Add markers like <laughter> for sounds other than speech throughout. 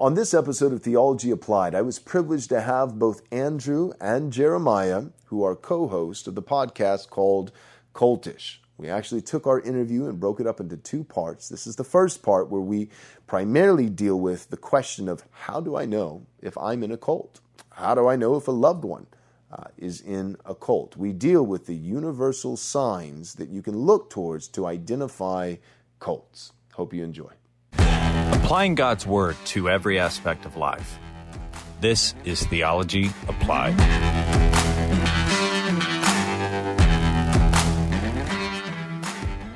On this episode of Theology Applied, I was privileged to have both Andrew and Jeremiah, who are co hosts of the podcast called Cultish. We actually took our interview and broke it up into two parts. This is the first part where we primarily deal with the question of how do I know if I'm in a cult? How do I know if a loved one uh, is in a cult? We deal with the universal signs that you can look towards to identify cults. Hope you enjoy. Applying God's Word to every aspect of life. This is Theology Applied.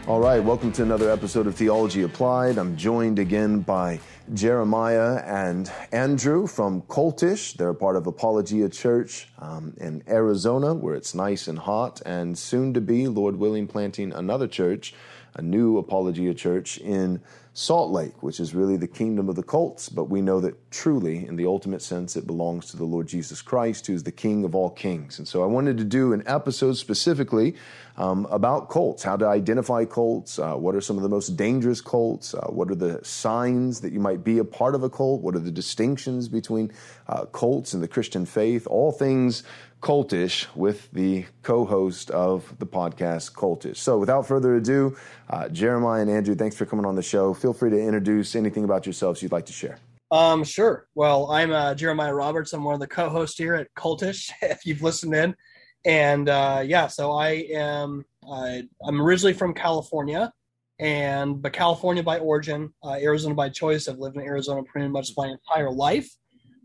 All right, welcome to another episode of Theology Applied. I'm joined again by Jeremiah and Andrew from Cultish. They're part of Apologia Church um, in Arizona, where it's nice and hot, and soon to be, Lord willing, planting another church, a new Apologia Church in Salt Lake, which is really the kingdom of the cults, but we know that truly, in the ultimate sense, it belongs to the Lord Jesus Christ, who's the King of all kings. And so I wanted to do an episode specifically um, about cults, how to identify cults, uh, what are some of the most dangerous cults, uh, what are the signs that you might be a part of a cult, what are the distinctions between uh, cults and the Christian faith, all things cultish with the co-host of the podcast cultish. So without further ado uh, jeremiah and andrew thanks for coming on the show. Feel free to introduce anything about yourselves you'd like to share. Um sure. Well i'm uh, jeremiah roberts. I'm one of the co-hosts here at cultish <laughs> if you've listened in. And uh, yeah so i am i'm originally from california and but california by origin uh, arizona by choice. I've lived in arizona pretty much my entire life.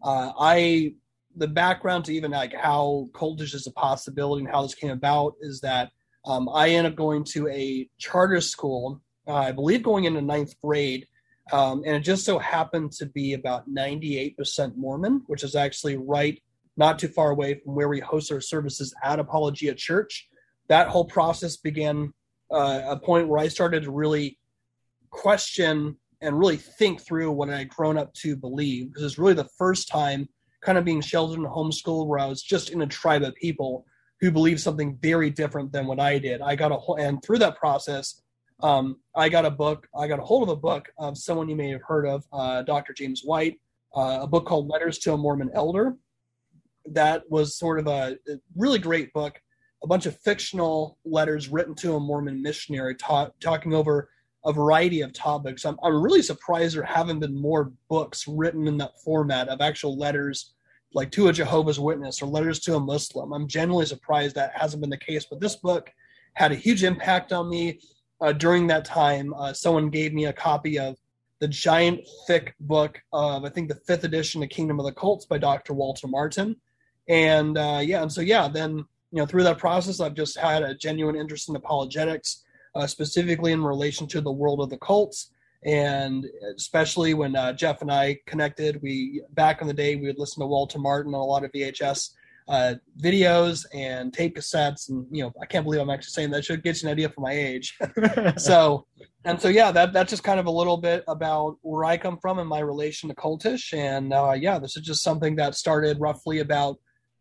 Uh, i the background to even like how cultish is a possibility and how this came about is that um, I ended up going to a charter school, uh, I believe going into ninth grade, um, and it just so happened to be about 98% Mormon, which is actually right not too far away from where we host our services at Apologia Church. That whole process began uh, a point where I started to really question and really think through what I had grown up to believe, because it's really the first time kind of being sheltered and homeschooled where I was just in a tribe of people who believed something very different than what I did. I got a whole, and through that process, um, I got a book, I got a hold of a book of someone you may have heard of, uh, Dr. James White, uh, a book called Letters to a Mormon Elder. That was sort of a, a really great book, a bunch of fictional letters written to a Mormon missionary ta- talking over a variety of topics. I'm, I'm really surprised there haven't been more books written in that format of actual letters, like to a Jehovah's Witness or letters to a Muslim. I'm genuinely surprised that hasn't been the case. But this book had a huge impact on me. Uh, during that time, uh, someone gave me a copy of the giant, thick book of, I think, the fifth edition of Kingdom of the Cults by Dr. Walter Martin. And uh, yeah, and so yeah, then you know through that process, I've just had a genuine interest in apologetics uh, specifically in relation to the world of the cults. And especially when uh, Jeff and I connected, we back in the day we would listen to Walter Martin on a lot of VHS uh, videos and tape cassettes, and you know I can't believe I'm actually saying that. Should get you an idea for my age. <laughs> so and so yeah, that that's just kind of a little bit about where I come from and my relation to cultish. And uh, yeah, this is just something that started roughly about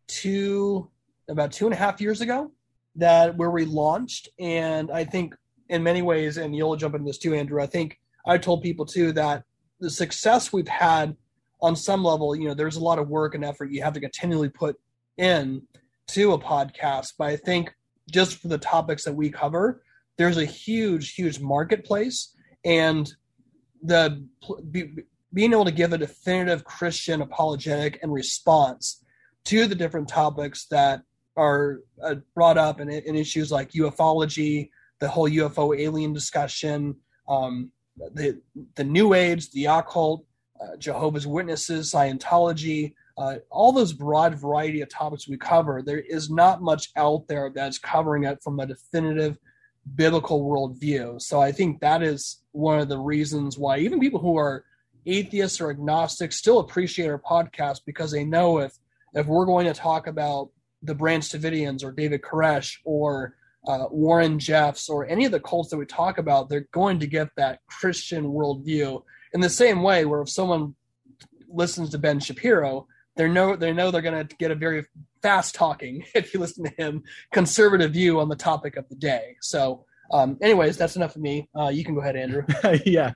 two about two and a half years ago that where we launched and i think in many ways and you'll jump into this too andrew i think i told people too that the success we've had on some level you know there's a lot of work and effort you have to continually put in to a podcast but i think just for the topics that we cover there's a huge huge marketplace and the be, being able to give a definitive christian apologetic and response to the different topics that are uh, brought up in, in, issues like ufology, the whole UFO alien discussion, um, the the New Age, the occult, uh, Jehovah's Witnesses, Scientology, uh, all those broad variety of topics we cover. There is not much out there that's covering it from a definitive biblical worldview. So I think that is one of the reasons why even people who are atheists or agnostics still appreciate our podcast because they know if if we're going to talk about the Branch Davidians or David Koresh or uh, Warren Jeffs or any of the cults that we talk about, they're going to get that Christian worldview in the same way where if someone listens to Ben Shapiro, they know they know they're going to get a very fast talking <laughs> if you listen to him conservative view on the topic of the day. So, um, anyways, that's enough of me. Uh, you can go ahead, Andrew. <laughs> yeah.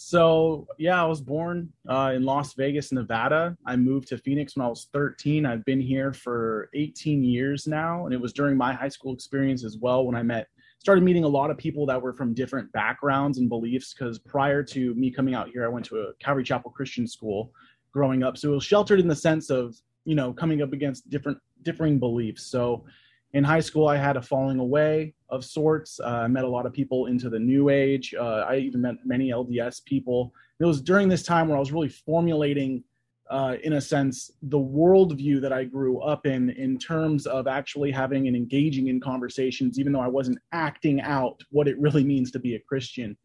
So yeah, I was born uh, in Las Vegas, Nevada. I moved to Phoenix when I was 13. I've been here for 18 years now, and it was during my high school experience as well when I met started meeting a lot of people that were from different backgrounds and beliefs. Because prior to me coming out here, I went to a Calvary Chapel Christian school growing up, so it was sheltered in the sense of you know coming up against different differing beliefs. So in high school, I had a falling away of sorts. Uh, I met a lot of people into the new age. Uh, I even met many LDS people. It was during this time where I was really formulating, uh, in a sense, the worldview that I grew up in, in terms of actually having and engaging in conversations, even though I wasn't acting out what it really means to be a Christian.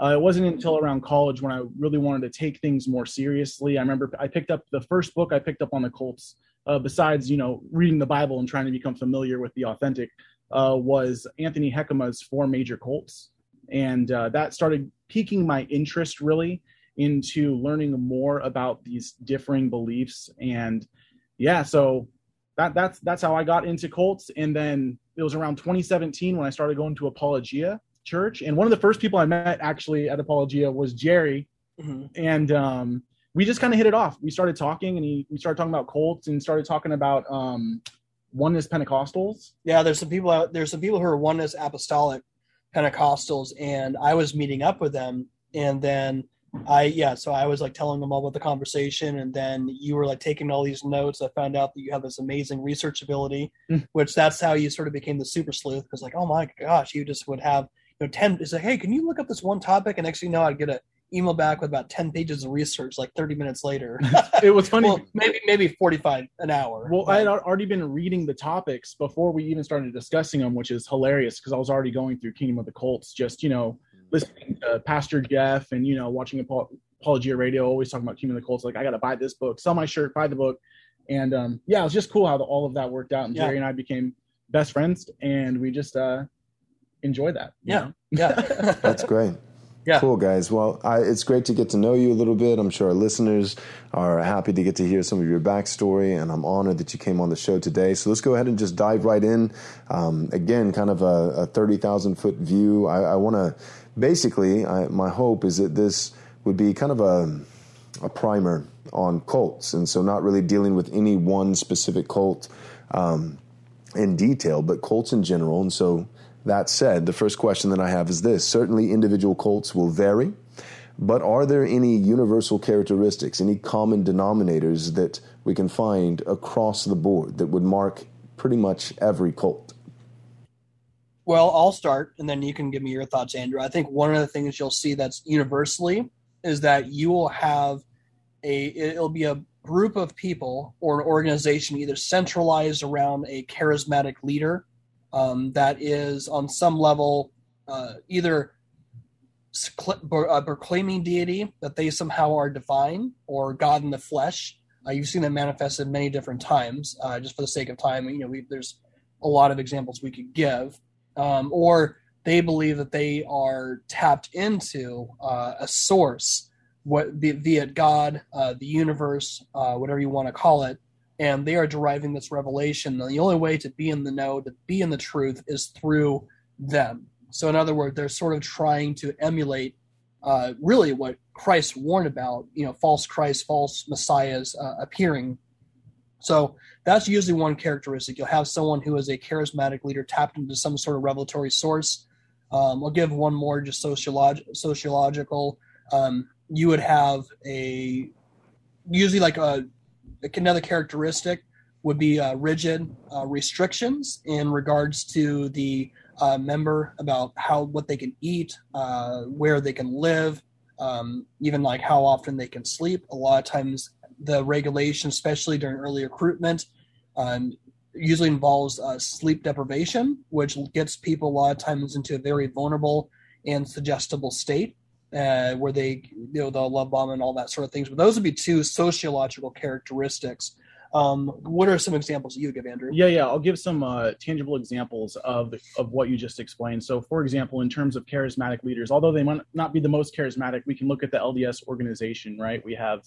Uh, it wasn't until around college when I really wanted to take things more seriously. I remember I picked up the first book I picked up on the cults uh, besides you know reading the Bible and trying to become familiar with the authentic, uh, was Anthony Hoekema's Four Major Cults, and uh, that started piquing my interest really into learning more about these differing beliefs. And yeah so that that's that's how I got into cults. And then it was around 2017 when I started going to Apologia church. And one of the first people I met actually at Apologia was Jerry. Mm-hmm. and um we just kind of hit it off. We started talking, and he we started talking about cults and started talking about um, oneness Pentecostals. Yeah, there's some people out there's some people who are oneness apostolic Pentecostals, and I was meeting up with them, and then I yeah, so I was like telling them all about the conversation, and then you were like taking all these notes. I found out that you have this amazing research ability, mm. which that's how you sort of became the super sleuth. Because like, oh my gosh, you just would have you know ten. It's like, hey, can you look up this one topic? And actually, know, I'd get a email back with about 10 pages of research like 30 minutes later. <laughs> It was funny <laughs> well, maybe maybe 45 an hour. Well but... i had already been reading the topics before we even started discussing them which is hilarious because i was already going through kingdom of the cults just you know listening to pastor jeff and you know watching apologia radio always talking about kingdom of the cults like i gotta buy this book sell my shirt buy the book. And um, yeah it was just cool how the, all of that worked out and yeah. jerry and i became best friends and we just uh enjoy that yeah. know? yeah. <laughs> That's great yeah. Cool, guys. Well, I, it's great to get to know you a little bit. I'm sure our listeners are happy to get to hear some of your backstory, and I'm honored that you came on the show today. So let's go ahead and just dive right in. Um, again, kind of a, a 30,000 foot view. I, I want to basically, I, my hope is that this would be kind of a, a primer on cults, and so not really dealing with any one specific cult um, in detail, but cults in general. And so that said, the first question that I have is this certainly individual cults will vary, but are there any universal characteristics, any common denominators that we can find across the board that would mark pretty much every cult? Well, I'll start and then you can give me your thoughts, Andrew. I think one of the things you'll see that's universally is that you will have a, it'll be a group of people or an organization either centralized around a charismatic leader um, that is on some level uh, either uh, proclaiming deity that they somehow are divine or God in the flesh. Uh, you've seen that manifested many different times. Uh, just for the sake of time, you know, we, there's a lot of examples we could give. Um, or they believe that they are tapped into uh, a source, what via God, uh, the universe, whatever you want to call it, and they are deriving this revelation. And the only way to be in the know, to be in the truth, is through them. So, in other words, they're sort of trying to emulate uh, really what Christ warned about, you know, false Christ, false messiahs uh, appearing. So that's usually one characteristic. You'll have someone who is a charismatic leader tapped into some sort of revelatory source. Um, I'll give one more just sociolog- sociological. Um, you would have a usually like a another characteristic would be uh, rigid uh, restrictions in regards to the uh, member about how what they can eat, uh, where they can live, um, even like how often they can sleep. A lot of times, the regulation, especially during early recruitment, um, usually involves uh, sleep deprivation, which gets people a lot of times into a very vulnerable and suggestible state uh, where they you know the love bomb and all that sort of things. But those would be two sociological characteristics. Um, what are some examples that you give, Andrew? Yeah, yeah, I'll give some uh, tangible examples of of what you just explained. So, for example, in terms of charismatic leaders, although they might not be the most charismatic, we can look at the LDS organization, right? We have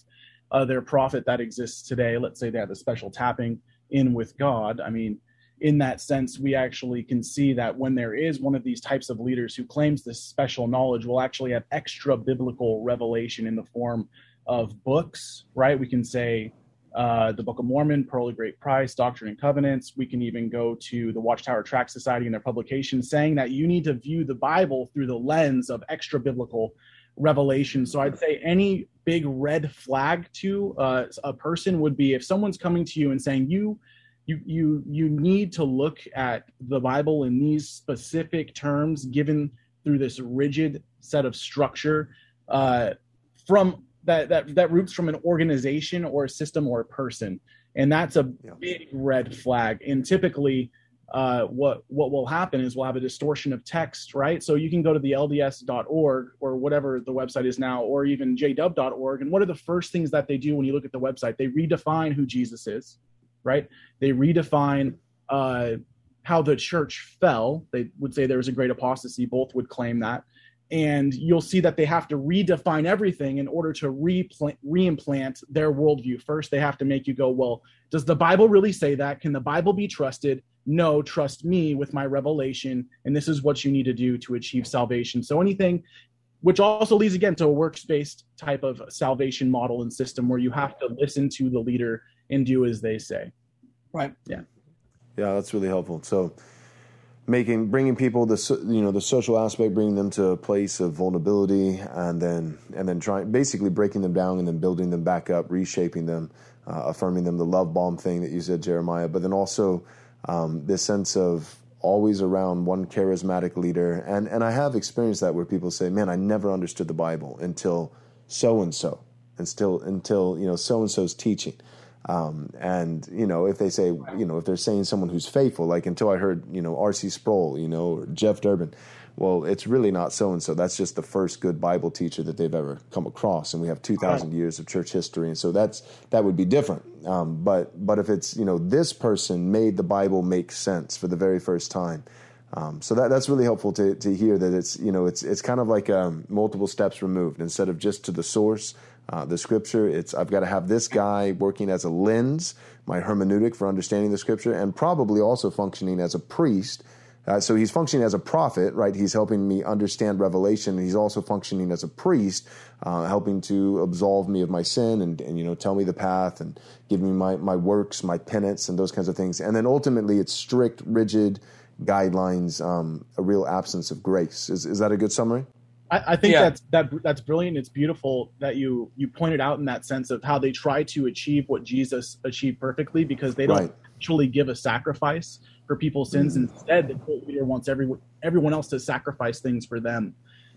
uh, their prophet that exists today. Let's say they have a special tapping in with God. I mean, in that sense, we actually can see that when there is one of these types of leaders who claims this special knowledge, will actually have extra biblical revelation in the form of books, right? We can say uh, the Book of Mormon, Pearl of Great Price, Doctrine and Covenants. We can even go to the Watchtower Tract Society and their publication saying that you need to view the Bible through the lens of extra biblical revelation. So I'd say any big red flag to uh, a person would be if someone's coming to you and saying you you you you need to look at the Bible in these specific terms given through this rigid set of structure uh, from that that that roots from an organization or a system or a person. And that's a yeah. big red flag. And typically uh, what what will happen is we'll have a distortion of text right? So you can go to the lds.org or whatever the website is now or even jdub.org and what are the first things that they do when you look at the website? They redefine who jesus is right they redefine uh, how the church fell they would say there was a great apostasy both would claim that and you'll see that they have to redefine everything in order to re-implant, their worldview. First, they have to make you go, well, does the Bible really say that? Can the Bible be trusted? No, trust me with my revelation, and this is what you need to do to achieve salvation. So anything, which also leads again to a works-based type of salvation model and system where you have to listen to the leader and do as they say. Right. Yeah. Yeah, that's really helpful. So making bringing people the you know the social aspect bringing them to a place of vulnerability and then and then trying basically breaking them down and then building them back up reshaping them uh, affirming them the love bomb thing that you said jeremiah but then also um, this sense of always around one charismatic leader and and i have experienced that where people say man i never understood the bible until so and so and still until you know so and so's teaching um, and you know, if they say, you know, if they're saying someone who's faithful, like until I heard, you know, R.C. Sproul, you know, Jeff Durbin, well, it's really not so and so. That's just the first good Bible teacher that they've ever come across, and we have two thousand years of church history, and so that's that would be different. Um, but but if it's you know this person made the Bible make sense for the very first time. Um, so that that's really helpful to, to hear that it's you know it's it's kind of like um, multiple steps removed instead of just to the source uh, the scripture. It's I've got to have this guy working as a lens, my hermeneutic for understanding the scripture, and probably also functioning as a priest. Uh, so he's functioning as a prophet, right? He's helping me understand revelation. He's also functioning as a priest, uh, helping to absolve me of my sin and, and, you know, tell me the path and give me my, my works, my penance, and those kinds of things. And then ultimately, it's strict, rigid guidelines, um, a real absence of grace. Is, is that a good summary? I, I think yeah. that's that that's brilliant. It's beautiful that you you pointed out in that sense of how they try to achieve what Jesus achieved perfectly because they don't right. actually give a sacrifice for people's sins. Mm. Instead, the cult leader wants every everyone else to sacrifice things for them,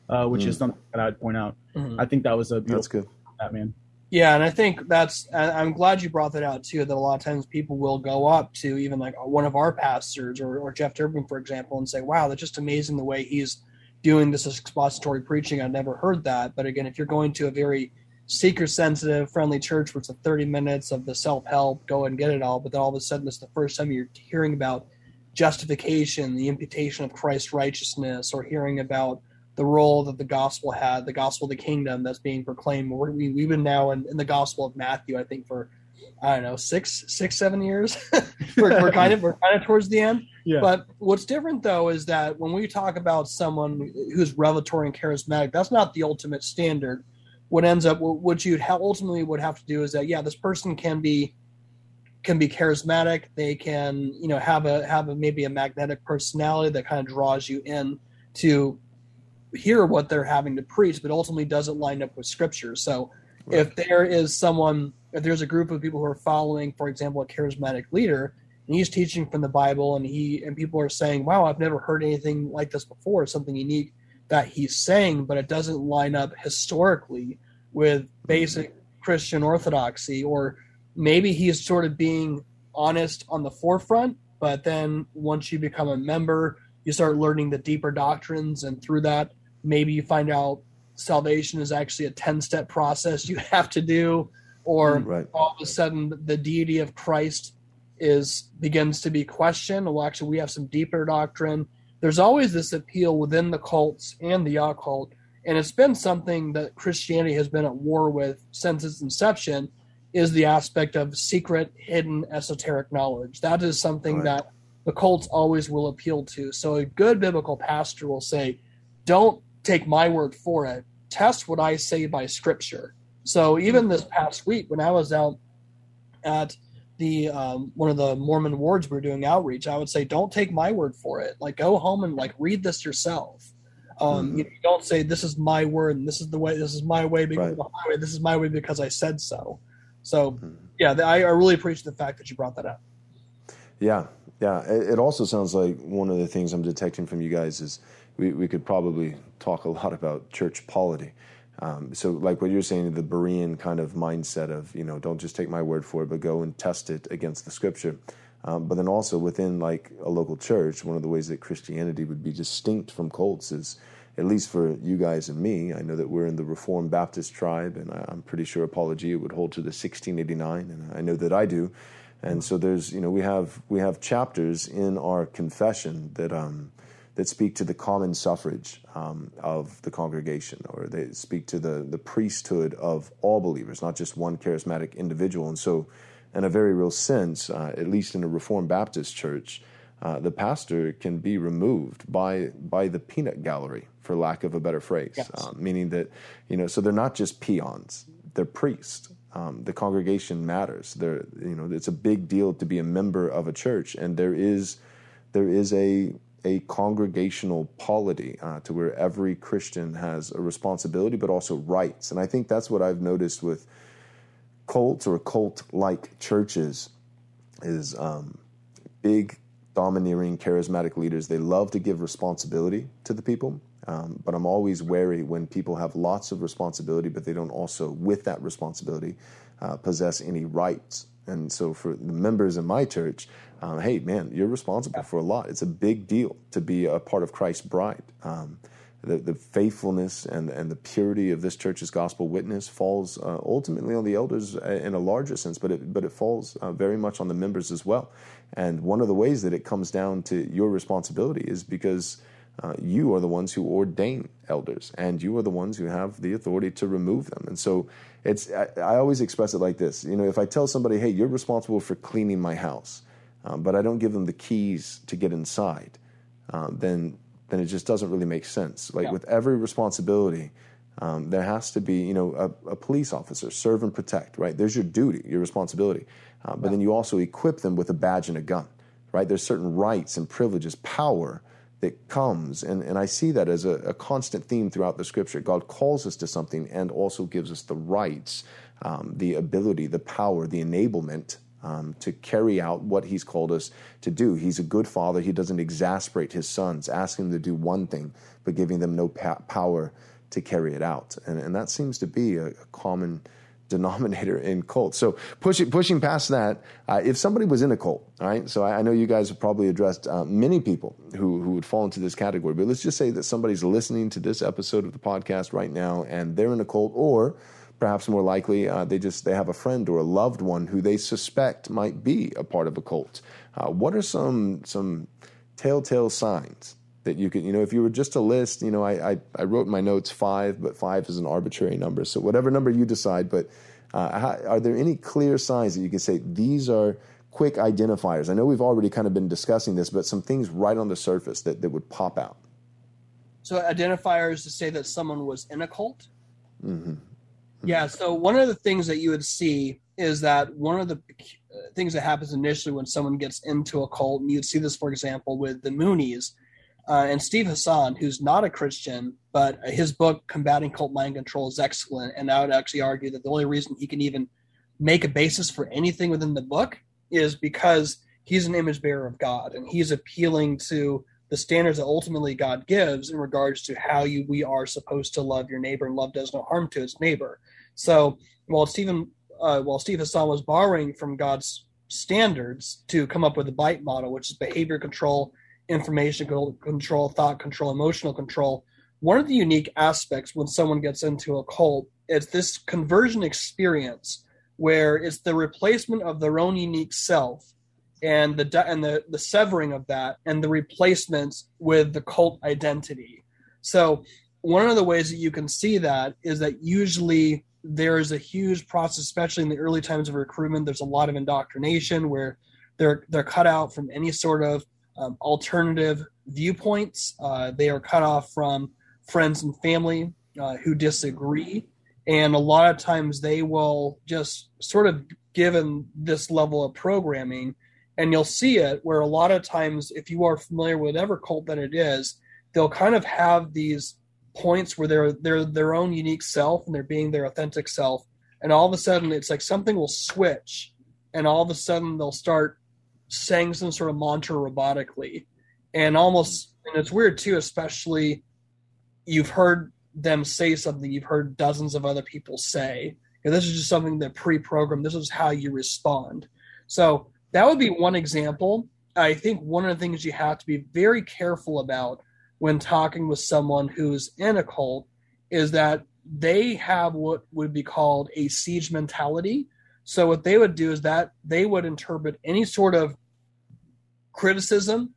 uh, which mm. is something that I'd point out. Mm. I think that was a beautiful that's good. That man. Yeah, and I think that's. I'm glad you brought that out too. That a lot of times people will go up to even like one of our pastors or, or Jeff Durbin, for example, and say, "Wow, that's just amazing the way he's." Doing this expository preaching. I've never heard that. But again, if you're going to a very seeker sensitive, friendly church where it's a 30 minutes of the self help, go and get it all, but then all of a sudden it's the first time you're hearing about justification, the imputation of Christ's righteousness, or hearing about the role that the gospel had, the gospel of the kingdom that's being proclaimed. We, we've been now in, in the gospel of Matthew, I think, for I don't know six, six, seven years. <laughs> we're, we're, kind of we're kind of towards the end. Yeah. But what's different though is that when we talk about someone who's revelatory and charismatic, that's not the ultimate standard. What ends up, what you ultimately would have to do is that yeah, this person can be can be charismatic. They can you know have a have a maybe a magnetic personality that kind of draws you in to hear what they're having to preach, but ultimately doesn't line up with scripture. So right. if there is someone, if there's a group of people who are following, for example, a charismatic leader, and he's teaching from the Bible, and he and people are saying, "Wow, I've never heard anything like this before. something unique that he's saying, but it doesn't line up historically with basic Christian orthodoxy." Or maybe he's sort of being honest on the forefront, but then once you become a member, you start learning the deeper doctrines, and through that, maybe you find out salvation is actually a ten-step process you <laughs> have to do, or mm, right. all of a sudden the deity of Christ is begins to be questioned. Well, actually, we have some deeper doctrine. There's always this appeal within the cults and the occult, and it's been something that Christianity has been at war with since its inception. Is the aspect of secret, hidden, esoteric knowledge. That is something right. that the cults always will appeal to. So a good biblical pastor will say, don't take my word for it. Test what I say by scripture. So even hmm. this past week, when I was out at the um, one of the Mormon wards we are doing outreach, I would say, don't take my word for it. Like go home and like read this yourself. Um, mm-hmm. you, don't say this is my word and this is the way. This is my way because right. the. This is my way because I said so. So mm-hmm. yeah, I, I really appreciate the fact that you brought that up. Yeah, yeah. It, it also sounds like one of the things I'm detecting from you guys is we, we could probably talk a lot about church polity. Um, so, like what you're saying, the Berean kind of mindset of, you know, don't just take my word for it, but go and test it against the scripture. Um, but then also within like a local church, one of the ways that Christianity would be distinct from cults is, at least for you guys and me, I know that we're in the Reformed Baptist tribe, and I, am pretty sure Apologia would hold to the 1689, and I know that I do. And so there's, you know, we have we have chapters in our confession that um, that speak to the common suffrage um, of the congregation, or they speak to the the priesthood of all believers, not just one charismatic individual. And so, in a very real sense, uh, at least in a Reformed Baptist church, uh, the pastor can be removed by by the peanut gallery, for lack of a better phrase, yes. uh, meaning that you know, so they're not just peons; they're priests. Um, the congregation matters. There, you know, it's a big deal to be a member of a church, and there is there is a a congregational polity uh, to where every Christian has a responsibility, but also rights. And I think that's what I've noticed with cults or cult-like churches is um, big, domineering, charismatic leaders. They love to give responsibility to the people, um, but I'm always wary when people have lots of responsibility, but they don't also, with that responsibility, uh, possess any rights. And so, for the members in my church, um, hey, man, you're responsible for a lot. It's a big deal to be a part of Christ's bride. Um, the, the, faithfulness and, and the purity of this church's gospel witness falls uh, ultimately on the elders uh, in a larger sense, but it, but it falls uh, very much on the members as well. And one of the ways that it comes down to your responsibility is because uh, you are the ones who ordain elders, and you are the ones who have the authority to remove them. And so, it's I, I, always express it like this: you know, if I tell somebody, "Hey, you're responsible for cleaning my house," um, but I don't give them the keys to get inside, um, then then it just doesn't really make sense. Like yeah. with every responsibility, um, there has to be, you know, a, a, police officer, serve and protect, right? There's your duty, your responsibility. Uh, but yeah. then you also equip them with a badge and a gun, right? There's certain rights and privileges, power that comes. And, and I see that as a, a, constant theme throughout the scripture. God calls us to something and also gives us the rights, um, the ability, the power, the enablement um, to carry out what he's called us to do. He's a good father. He doesn't exasperate his sons, asking them to do one thing, but giving them no pa- power to carry it out. And, and that seems to be a, a common <laughs> denominator in cults. So pushing pushing past that, uh, if somebody was in a cult, right. So I, I know you guys have probably addressed uh, many people who who would fall into this category, but let's just say that somebody's listening to this episode of the podcast right now, and they're in a cult, or perhaps more likely uh, they just they have a friend or a loved one who they suspect might be a part of a cult. Uh, what are some some telltale signs that you could, you know, if you were just a list, you know, I, I, I, wrote in my notes five, but five is an arbitrary number. So whatever number you decide, but uh, how, are there any clear signs that you can say these are quick identifiers? I know we've already kind of been discussing this, but some things right on the surface that, that would pop out. So identifiers to say that someone was in a cult? Mm-hmm. Yeah. So one of the things that you would see is that one of the things that happens initially when someone gets into a cult, and you'd see this, for example, with the Moonies, uh, and Steve Hassan, who's not a Christian, but his book "Combating Cult Mind Control" is excellent, and I would actually argue that the only reason he can even make a basis for anything within the book is because he's an image bearer of God, and he's appealing to the standards that ultimately God gives in regards to how you we are supposed to love your neighbor, and love does no harm to its neighbor. So while Stephen, uh, while Steve Hassan was borrowing from God's standards to come up with the BITE model, which is behavior control information control, thought control, emotional control. One of the unique aspects when someone gets into a cult is this conversion experience where it's the replacement of their own unique self and the and the, the severing of that and the replacements with the cult identity. So one of the ways that you can see that is that usually there is a huge process, especially in the early times of recruitment. There's a lot of indoctrination where they're they're cut out from any sort of um, alternative viewpoints. Uh, they are cut off from friends and family uh, who disagree. And a lot of times they will just sort of given this level of programming, and you'll see it where a lot of times, if you are familiar with whatever cult that it is, they'll kind of have these points where they're they're their own unique self and they're being their authentic self, and all of a sudden it's like something will switch, and all of a sudden they'll start saying some sort of mantra robotically, and almost and it's weird too, especially you've heard them say something you've heard dozens of other people say. And this is just something that pre-programmed. This is how you respond. So that would be one example. I think one of the things you have to be very careful about when talking with someone who's in a cult is that they have what would be called a siege mentality. So what they would do is that they would interpret any sort of criticism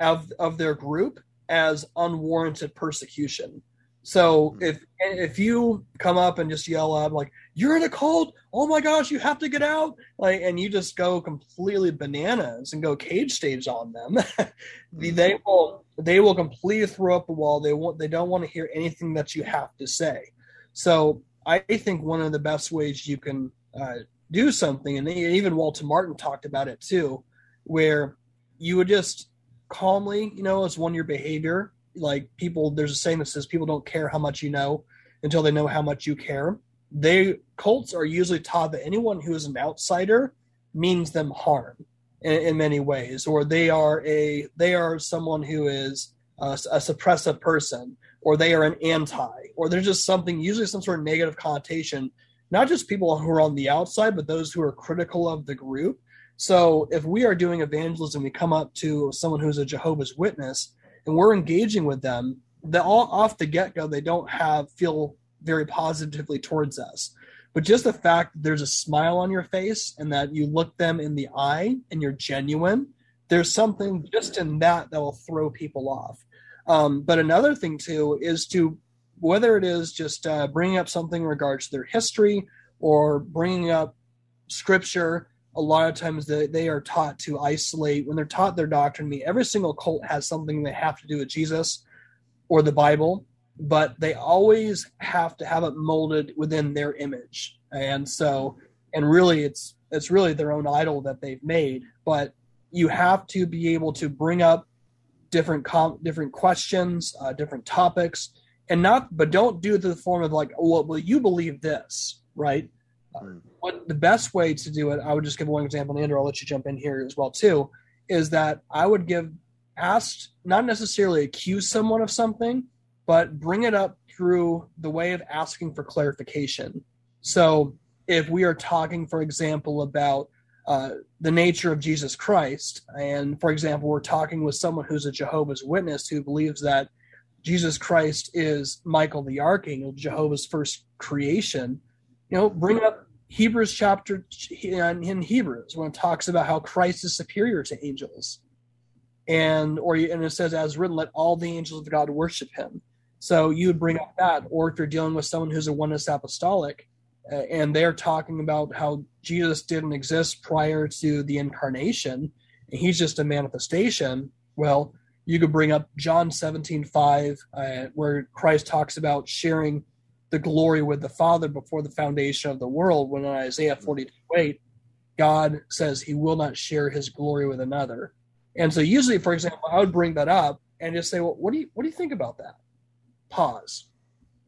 of of their group as unwarranted persecution. So hmm. if if you come up and just yell out like you're in a cult, oh my gosh, you have to get out, like, and you just go completely bananas and go cage stage on them, <laughs> hmm. they will they will completely throw up the wall. They want they don't want to hear anything that you have to say. So I think one of the best ways you can uh, do something, and even Walter Martin talked about it too, where you would just calmly, you know, as one your behavior like people there's a saying that says people don't care how much you know until they know how much you care they cults are usually taught that anyone who is an outsider means them harm in, in many ways or they are a they are someone who is a, a suppressive person or they are an anti or there's just something usually some sort of negative connotation not just people who are on the outside but those who are critical of the group so if we are doing evangelism we come up to someone who's a jehovah's witness and we're engaging with them, that all off the get go they don't have feel very positively towards us. But just the fact that there's a smile on your face and that you look them in the eye and you're genuine, there's something just in that that will throw people off. Um, but another thing too is to whether it is just uh, bringing up something in regards to their history or bringing up scripture a lot of times they, they are taught to isolate when they're taught their doctrine me every single cult has something they have to do with jesus or the bible but they always have to have it molded within their image. And so and really it's it's really their own idol that they've made but you have to be able to bring up different com- different questions uh, different topics and not but don't do it to the form of like oh, well you believe this right? What the best way to do it, I would just give one example, and Andrew, I'll let you jump in here as well too, is that I would give asked not necessarily accuse someone of something, but bring it up through the way of asking for clarification. So if we are talking, for example, about uh, the nature of Jesus Christ, and for example, we're talking with someone who's a Jehovah's Witness who believes that Jesus Christ is Michael the Archangel, Jehovah's first creation, you know, bring up Hebrews chapter in, Hebrews when it talks about how Christ is superior to angels, and or and it says as written, let all the angels of God worship Him. So you would bring up that, or if you're dealing with someone who's a oneness apostolic, uh, and they're talking about how Jesus didn't exist prior to the incarnation, and He's just a manifestation. Well, you could bring up John 17, 5, uh, where Christ talks about sharing the glory with the Father before the foundation of the world, when in Isaiah 42 8, God says he will not share his glory with another. And so usually, for example, I would bring that up and just say, Well, what do you what do you think about that? Pause.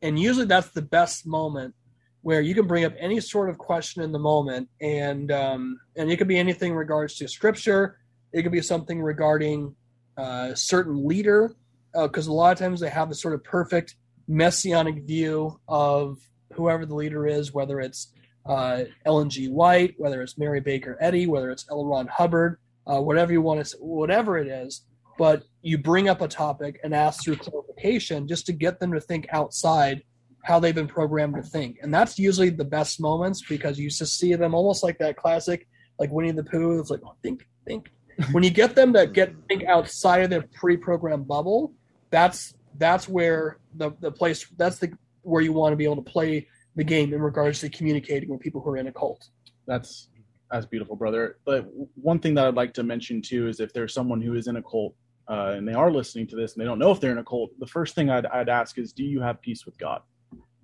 And usually that's the best moment where you can bring up any sort of question in the moment and um, and it could be anything in regards to scripture it could be something regarding uh, certain leader because uh, a lot of times they have this sort of perfect messianic view of whoever the leader is, whether it's uh, Ellen G. White, whether it's Mary Baker Eddy, whether it's L. Ron Hubbard, uh, whatever you want to, whatever it is. But you bring up a topic and ask through clarification just to get them to think outside how they've been programmed to think. And that's usually the best moments because you just see them almost like that classic, like Winnie the Pooh. It's like, oh, think, think. <laughs> when you get them to get think outside of their pre-programmed bubble, that's that's where the the place that's the where you want to be able to play the game in regards to communicating with people who are in a cult. That's That's beautiful, brother. But one thing that I'd like to mention too is if there's someone who is in a cult uh, and they are listening to this and they don't know if they're in a cult, the first thing I'd, I'd ask is, do you have peace with God?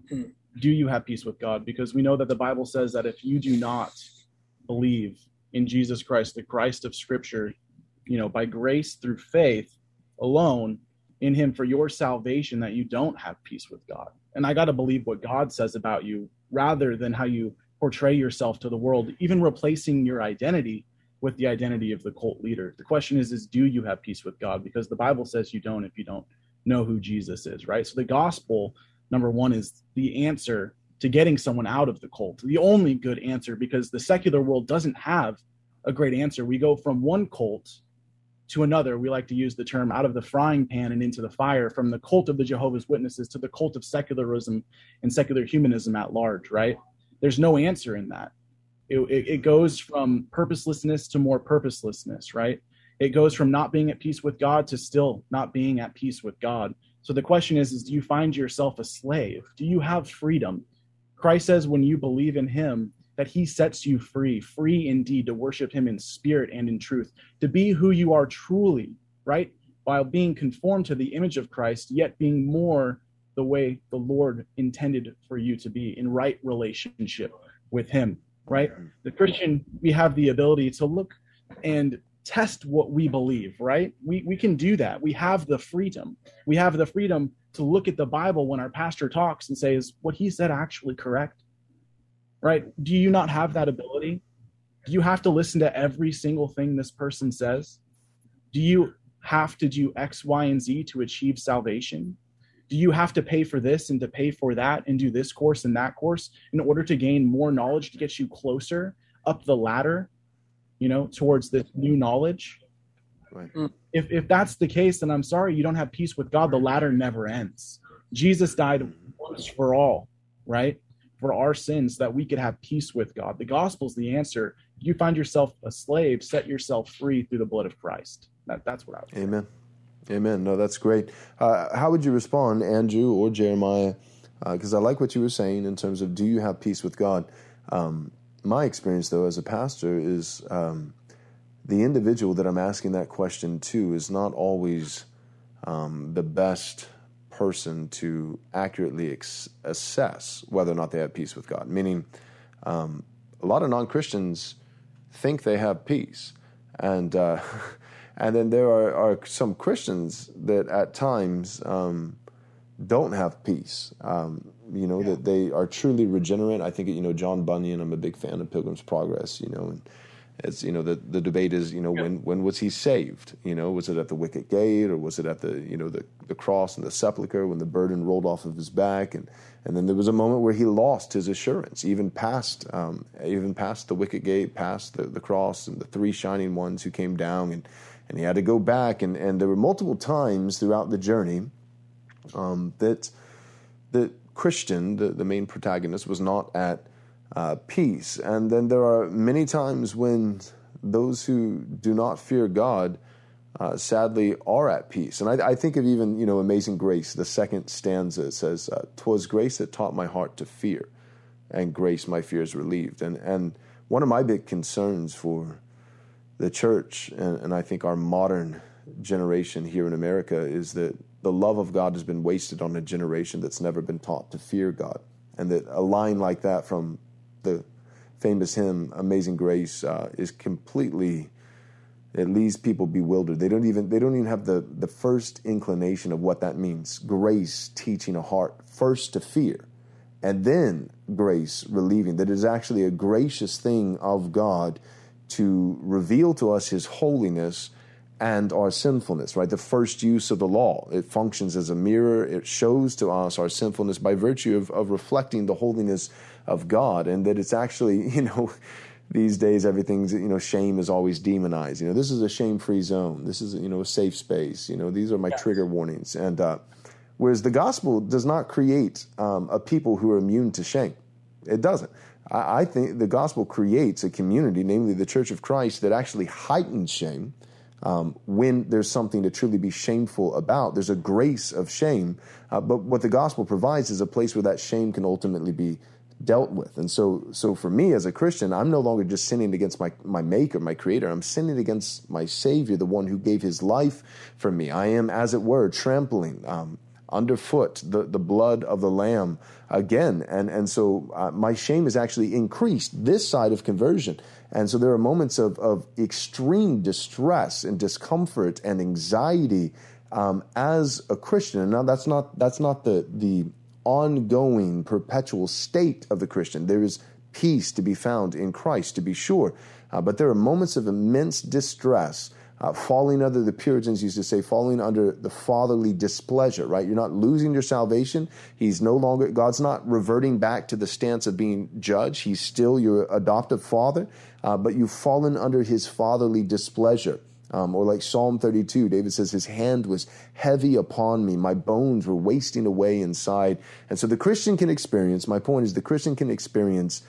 Hmm. Do you have peace with God? Because we know that the Bible says that if you do not believe in Jesus Christ, the Christ of Scripture, you know, by grace through faith alone in Him for your salvation, that you don't have peace with God. And I got to believe what God says about you rather than how you portray yourself to the world, even replacing your identity with the identity of the cult leader. The question is, is do you have peace with God? Because the Bible says you don't if you don't know who Jesus is, right? So the gospel, number one, is the answer to getting someone out of the cult. The only good answer, because the secular world doesn't have a great answer. We go from one cult to another. We like to use the term out of the frying pan and into the fire, from the cult of the Jehovah's Witnesses to the cult of secularism and secular humanism at large, right? There's no answer in that. It, it, it goes from purposelessness to more purposelessness, right? It goes from not being at peace with God to still not being at peace with God. So the question is, is do you find yourself a slave? Do you have freedom? Christ says when you believe in him that he sets you free, free indeed to worship him in spirit and in truth, to be who you are truly, right? While being conformed to the image of Christ, yet being more the way the Lord intended for you to be in right relationship with Him, right? Mm-hmm. The Christian, we have the ability to look and test what we believe, right? We, we can do that. We have the freedom. We have the freedom to look at the Bible when our pastor talks and say, is what he said actually correct? Right? Do you not have that ability? Do you have to listen to every single thing this person says? Do you have to do X, Y, and Z to achieve salvation? Do you have to pay for this and to pay for that and do this course and that course in order to gain more knowledge to get you closer up the ladder you know towards this new knowledge? Right. Mm. if, if that's the case then i'm sorry you don't have peace with god the ladder never ends. Jesus died once for all right? For our sins that we could have peace with god. The gospel is the answer. You find yourself a slave set yourself free through the blood of christ. That, that's what i would amen. say. Amen. No, that's great. Uh, how would you respond, Andrew or Jeremiah? Because uh, I like what you were saying in terms of do you have peace with God? Um, my experience, though, as a pastor, is um, the individual that I'm asking that question to is not always um, the best person to accurately ex- assess whether or not they have peace with God. Meaning, um, a lot of non Christians think they have peace. And uh, <laughs> And then there are, are some Christians that at times um, don't have peace. Um, you know, yeah. that they are truly regenerate. I think, you know, John Bunyan, I'm a big fan of Pilgrim's Progress, you know, and it's, you know, the, the debate is, you know, yeah. when, when was he saved? You know, was it at the wicket gate or was it at the, you know, the, the cross and the sepulchre when the burden rolled off of his back? And, and then there was a moment where he lost his assurance, even past, um, even past the wicket gate, past the, the cross and the three shining ones who came down and, and he had to go back. And, and there were multiple times throughout the journey um, that that Christian, the, the main protagonist, was not at uh, peace. And then there are many times when those who do not fear God. Uh, sadly, are at peace, and I, I, think of even you know Amazing Grace. The second stanza says, uh, "Twas grace that taught my heart to fear, and grace my fears relieved." And and one of my big concerns for the church, and, and I think our modern generation here in America, is that the love of God has been wasted on a generation that's never been taught to fear God. And that a line like that from the famous hymn "Amazing Grace" uh, is completely it leaves people bewildered. They don't even they don't even have the the first inclination of what that means. Grace teaching a heart first to fear, and then grace relieving. That is actually a gracious thing of God to reveal to us his holiness and our sinfulness, right? The first use of the law. It functions as a mirror. It shows to us our sinfulness by virtue of, of reflecting the holiness of God. And that it's actually, <laughs> you know, these days everything's, you know, shame is always demonized. You know, this is a shame free zone. This is, you know, a safe space. You know, these are my yes. trigger warnings. And, uh, whereas the gospel does not create um, a people who are immune to shame. It doesn't. I, think the gospel creates a community, namely the Church of Christ, that actually heightens shame. Um, when there's something to truly be shameful about, there's a grace of shame. Uh, but what the gospel provides is a place where that shame can ultimately be dealt with. And so, so for me as a Christian, I'm no longer just sinning against my, my maker, my creator. I'm sinning against my savior, the one who gave his life for me. I am, as it were, trampling um, underfoot the, the blood of the lamb again. And, and so uh, my shame is actually increased this side of conversion. And so there are moments of, of extreme distress and discomfort and anxiety um, as a Christian. And now that's not, that's not the, the ongoing, perpetual state of the Christian. There is peace to be found in Christ, to be sure. Uh, but there are moments of immense distress, uh, falling under the Puritans used to say, falling under the fatherly displeasure, right? You're not losing your salvation. He's no longer, God's not reverting back to the stance of being judge. He's still your adoptive father, uh, but you've fallen under his fatherly displeasure. Um, or like Psalm 32, David says, His hand was heavy upon me. My bones were wasting away inside. And so the Christian can experience, my point is, the Christian can experience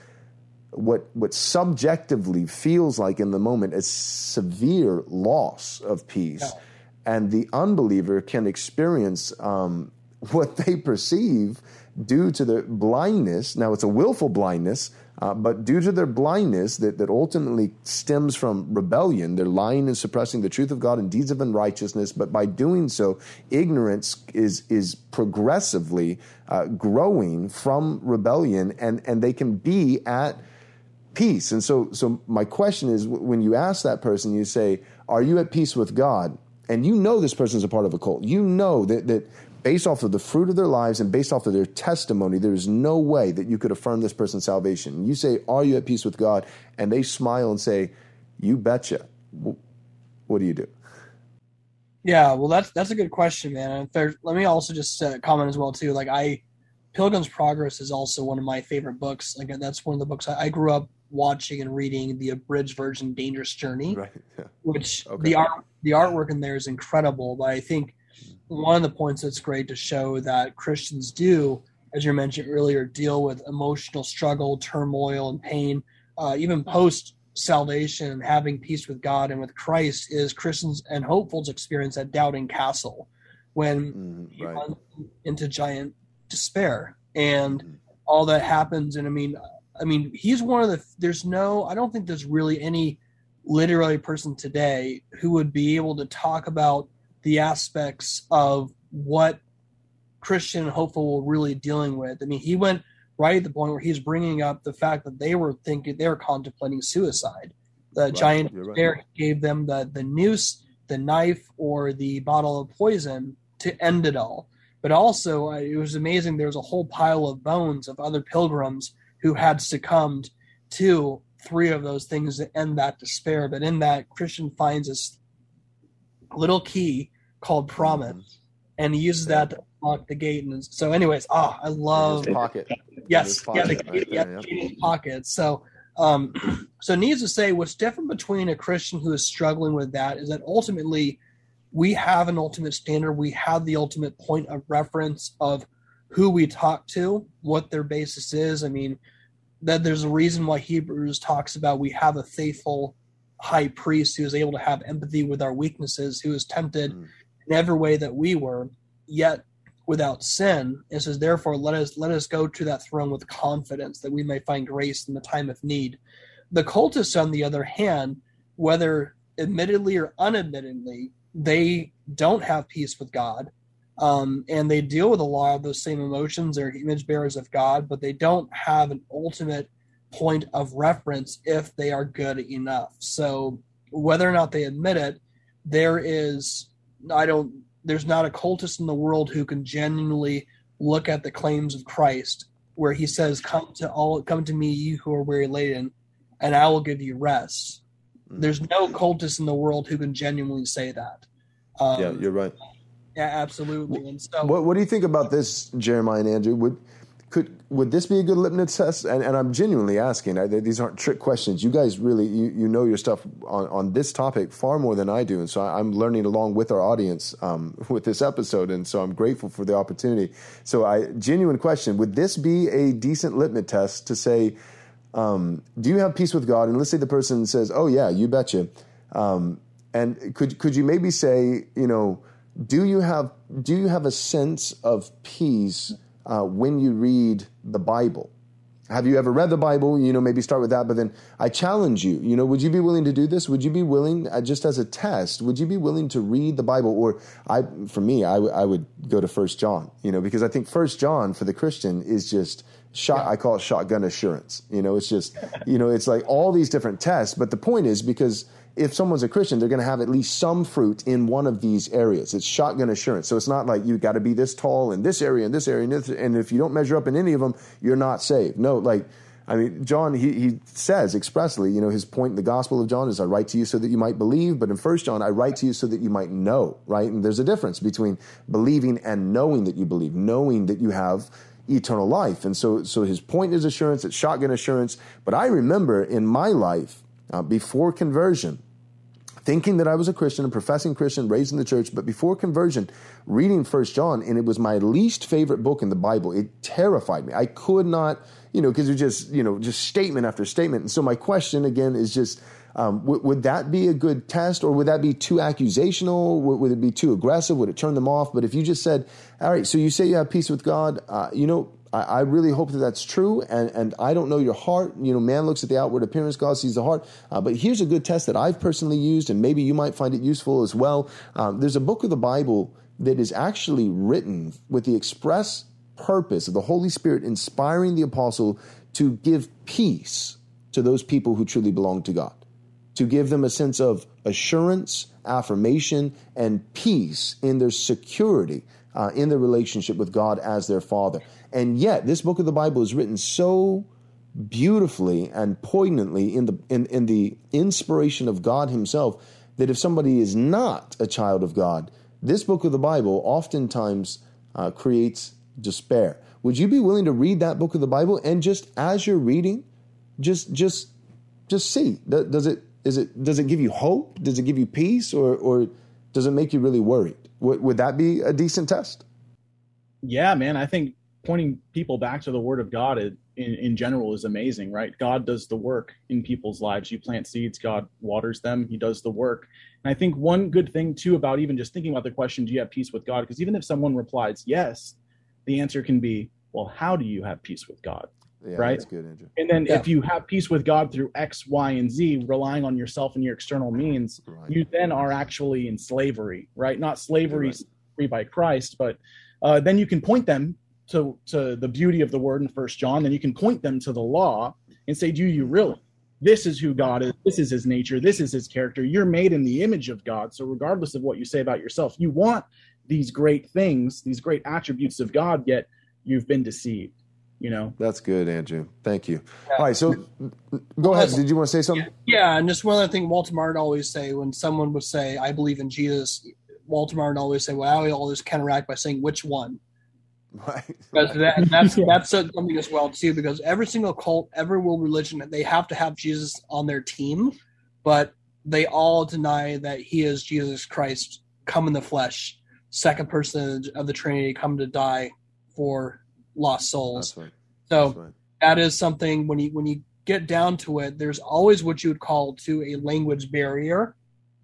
what, what subjectively feels like in the moment a severe loss of peace. Yeah. And the unbeliever can experience um, <laughs> what they perceive due to their blindness. Now, it's a willful blindness, uh, but due to their blindness that, that ultimately stems from rebellion, they're lying and suppressing the truth of God and deeds of unrighteousness. But by doing so, ignorance is, is progressively uh, growing from rebellion, and, and they can be at peace. And so, so my question is when you ask that person, you say, Are you at peace with God? And you know this person is a part of a cult. You know that, that based off of the fruit of their lives and based off of their testimony, there is no way that you could affirm this person's salvation. You say, Are you at peace with God? And they smile and say, You betcha. What do you do? Yeah, well, that's that's a good question, man. And let me also just uh, comment as well too. Like I, Pilgrim's Progress is also one of my favorite books. Like that's one of the books I, I grew up watching and reading the abridged version, Dangerous Journey, right. <laughs> yeah. which okay. the art the artwork in there is incredible. But I think one of the points that's great to show that Christians do, as you mentioned earlier, deal with emotional struggle, turmoil, and pain, uh, even post salvation and having peace with God and with Christ, is Christians and hopefuls experience at Doubting Castle when mm, right. into giant despair and mm. all that happens. And I mean, I mean, he's one of the. There's no. I don't think there's really any literary person today who would be able to talk about the aspects of what Christian and hopeful were really dealing with. I mean, he went right at the point where he's bringing up the fact that they were thinking they were contemplating suicide. The right, giant right. gave them the the noose, the knife, or the bottle of poison to end it all. But also, it was amazing. There was a whole pile of bones of other pilgrims who had succumbed to three of those things to end that despair. But in that, Christian finds this little key called promise, and he uses that to unlock the gate. And so, anyways, ah, oh, I love pocket. Yes, pocket yeah, the right yeah, there, yeah. pocket. So, um, <clears throat> so needs to say, what's different between a Christian who is struggling with that is that ultimately we have an ultimate standard. We have the ultimate point of reference of who we talk to, what their basis is. I mean, that there's a reason why Hebrews talks about we have a faithful high priest who is able to have empathy with our weaknesses, who is tempted mm. in every way that we were, yet without sin. It says, therefore, let us let us go to that throne with confidence that we may find grace in the time of need. The cultists, on the other hand, whether admittedly or unadmittedly, they don't have peace with God. Um, and they deal with a lot of those same emotions. They're image bearers of God, but they don't have an ultimate point of reference if they are good enough. So whether or not they admit it, there is I don't there's not a cultist in the world who can genuinely look at the claims of Christ where he says, Come to all come to me, you who are weary laden, and I will give you rest. Mm-hmm. There's no cultist in the world who can genuinely say that. Um, yeah, you're right. Yeah, absolutely. And so, what, what do you think about this, Jeremiah and Andrew? Would could would this be a good litmus test? And, and I'm genuinely asking. I, these aren't trick questions. You guys really you, you know your stuff on, on this topic far more than I do, and so I, am learning along with our audience um, <laughs> with this episode, and so I'm grateful for the opportunity. So, I genuine question: Would this be a decent litmus test to say, um, do you have peace with God? And let's say the person says, "Oh yeah, you betcha." Um, and could could you maybe say, you know? Do you have do you have a sense of peace uh, when you read the Bible? have you ever read the Bible? You know, maybe start with that. But then I challenge you. You know, would you be willing to do this? Would you be willing, uh, just as a test, would you be willing to read the Bible? Or I, for me, I, w- I would go to First John. You know, because I think First John for the Christian is just shot. Yeah. I call it shotgun assurance. You know, it's just, you know, it's like all these different tests. But the point is because if someone's a Christian, they're going to have at least some fruit in one of these areas. It's shotgun assurance. So it's not like you got to be this tall in this area, in this area, this, and if you don't measure up in any of them, you're not saved. No, like, I mean, John, he, he says expressly, you know, his point in the Gospel of John is, I write to you so that you might believe, but in First John, I write to you so that you might know, right? And there's a difference between believing and knowing that you believe, knowing that you have eternal life. And so, so his point is assurance, it's shotgun assurance. But I remember in my life, uh, before conversion, thinking that I was a Christian, a professing Christian, raised in the church, but before conversion, reading First John, and it was my least favorite book in the Bible. It terrified me. I could not, you know, because it was just, you know, just statement after statement. And so my question again is just, um, w- would that be a good test, or would that be too accusational? W- would it be too aggressive? Would it turn them off? But if you just said, "All right, so you say you have peace with God," uh, you know, I, I, really hope that that's true. And, and I don't know your heart. You know, man looks at the outward appearance, God sees the heart. Uh, but here's a good test that I've personally used, and maybe you might find it useful as well. Um, there's a book of the Bible that is actually written with the express purpose of the Holy Spirit inspiring the apostle to give peace to those people who truly belong to God, to give them a sense of assurance, affirmation, and peace in their security uh, in their relationship with God as their Father. And yet, this book of the Bible is written so beautifully and poignantly in the in, in the inspiration of God Himself that if somebody is not a child of God, this book of the Bible oftentimes uh, creates despair. Would you be willing to read that book of the Bible and just as you're reading, just just just see does it is it does it give you hope? Does it give you peace, or or does it make you really worried? Would, would that be a decent test? Yeah, man. I think pointing people back to the Word of God in, in general is amazing, right? God does the work in people's lives. You plant seeds, God waters them, He does the work. And I think one good thing, too, about even just thinking about the question, do you have peace with God? Because even if someone replies yes, the answer can be, well, how do you have peace with God? Yeah, right? That's good, Andrew. And then yeah. if you have peace with God through X, Y, and Z, relying on yourself and your external means, right. you then are actually in slavery, right? Not slavery right. free by Christ, but uh, then you can point them to to the beauty of the word in First John. Then you can point them to the law and say, "Do you really? This is who God is. This is His nature. This is His character. You're made in the image of God. So regardless of what you say about yourself, you want these great things, these great attributes of God. Yet you've been deceived." you know that's good andrew thank you yeah. all right so go ahead did you want to say something yeah, and just one other thing walter martin always say when someone would say i believe in jesus walter martin always say well i always counteract by saying which one <laughs> right because that, that's <laughs> yeah. that's something as well too because every single cult every world religion they have to have jesus on their team but they all deny that he is jesus christ come in the flesh second person of the trinity come to die for lost souls. Right. So right. that is something when you when you get down to it, there's always what you would call to a language barrier.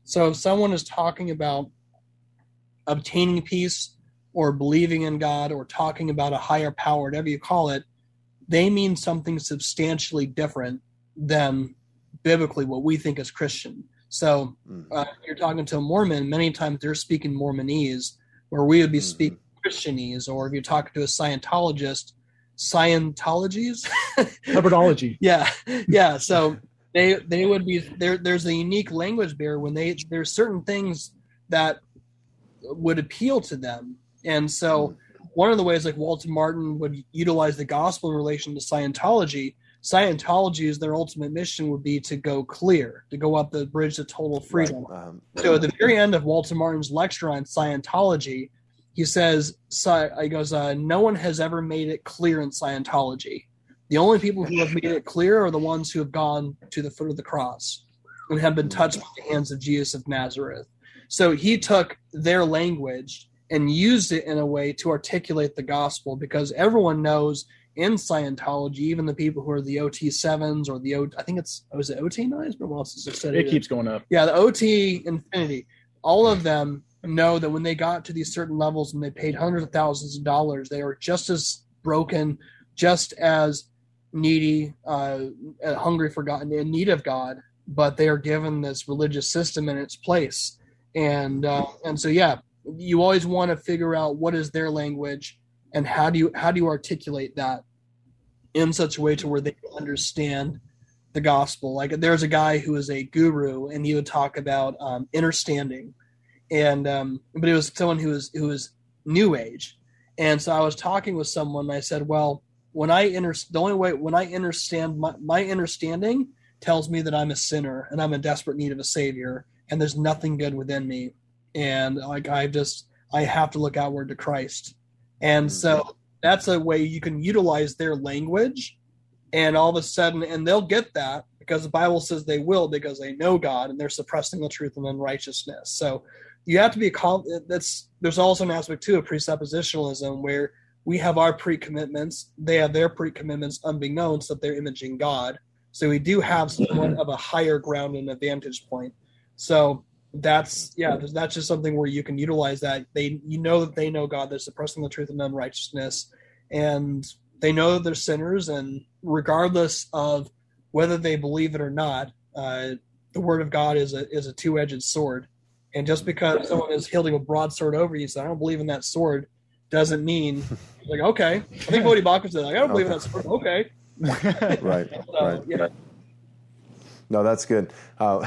So if someone is talking about obtaining peace or believing in God or talking about a higher power, whatever you call it, they mean something substantially different than biblically what we think is Christian. So mm. uh, you're talking to a Mormon, many times they're speaking Mormonese, where we would be mm. speaking Christianese, or if you're talking to a Scientologist, Scientologies, <laughs> Hubbardology. yeah, yeah. So they they would be there. There's a unique language barrier when they there's certain things that would appeal to them, and so one of the ways like Walter Martin would utilize the gospel in relation to Scientology. Scientology is their ultimate mission would be to go clear, to go up the bridge to total freedom. Right. Um, so at the very end of Walter Martin's lecture on Scientology, he says, he goes, uh, no one has ever made it clear in Scientology. The only people who have made it clear are the ones who have gone to the foot of the cross and have been touched by the hands of Jesus of Nazareth. So he took their language and used it in a way to articulate the gospel because everyone knows in Scientology, even the people who are the OT sevens or the O, I think it's was it OT nines, but what else is it? It keeps going up. Yeah, the OT infinity. All of them know that when they got to these certain levels and they paid hundreds of thousands of dollars, they are just as broken, just as needy, uh, hungry for God, in need of God, but they are given this religious system in its place. And uh, and so yeah, you always want to figure out what is their language and how do you how do you articulate that in such a way to where they understand the gospel. Like there's a guy who is a guru, and he would talk about um, understanding, and um, but it was someone who was who was new age, and so I was talking with someone, and I said, well, when I inter- the only way when I understand my, my understanding tells me that I'm a sinner and I'm in desperate need of a savior, and there's nothing good within me, and like I just I have to look outward to Christ, and so mm-hmm. that's a way you can utilize their language and all of a sudden and they'll get that because the bible says they will because they know god and they're suppressing the truth and unrighteousness so you have to be called. that's there's also an aspect too of presuppositionalism where we have our pre-commitments they have their pre-commitments unbeknownst that they're imaging god so we do have somewhat of a higher ground and a vantage point so that's yeah that's just something where you can utilize that they you know that they know god they're suppressing the truth and unrighteousness and they know they're sinners, and regardless of whether they believe it or not, uh, the word of God is a is a two edged sword. And just because someone is holding a broadsword over you, so I don't believe in that sword, doesn't mean like okay. I think Voddie Baucham said, like, I don't believe in that sword. Okay. <laughs> right. <laughs> so, right. Yeah. No, that's good. Uh,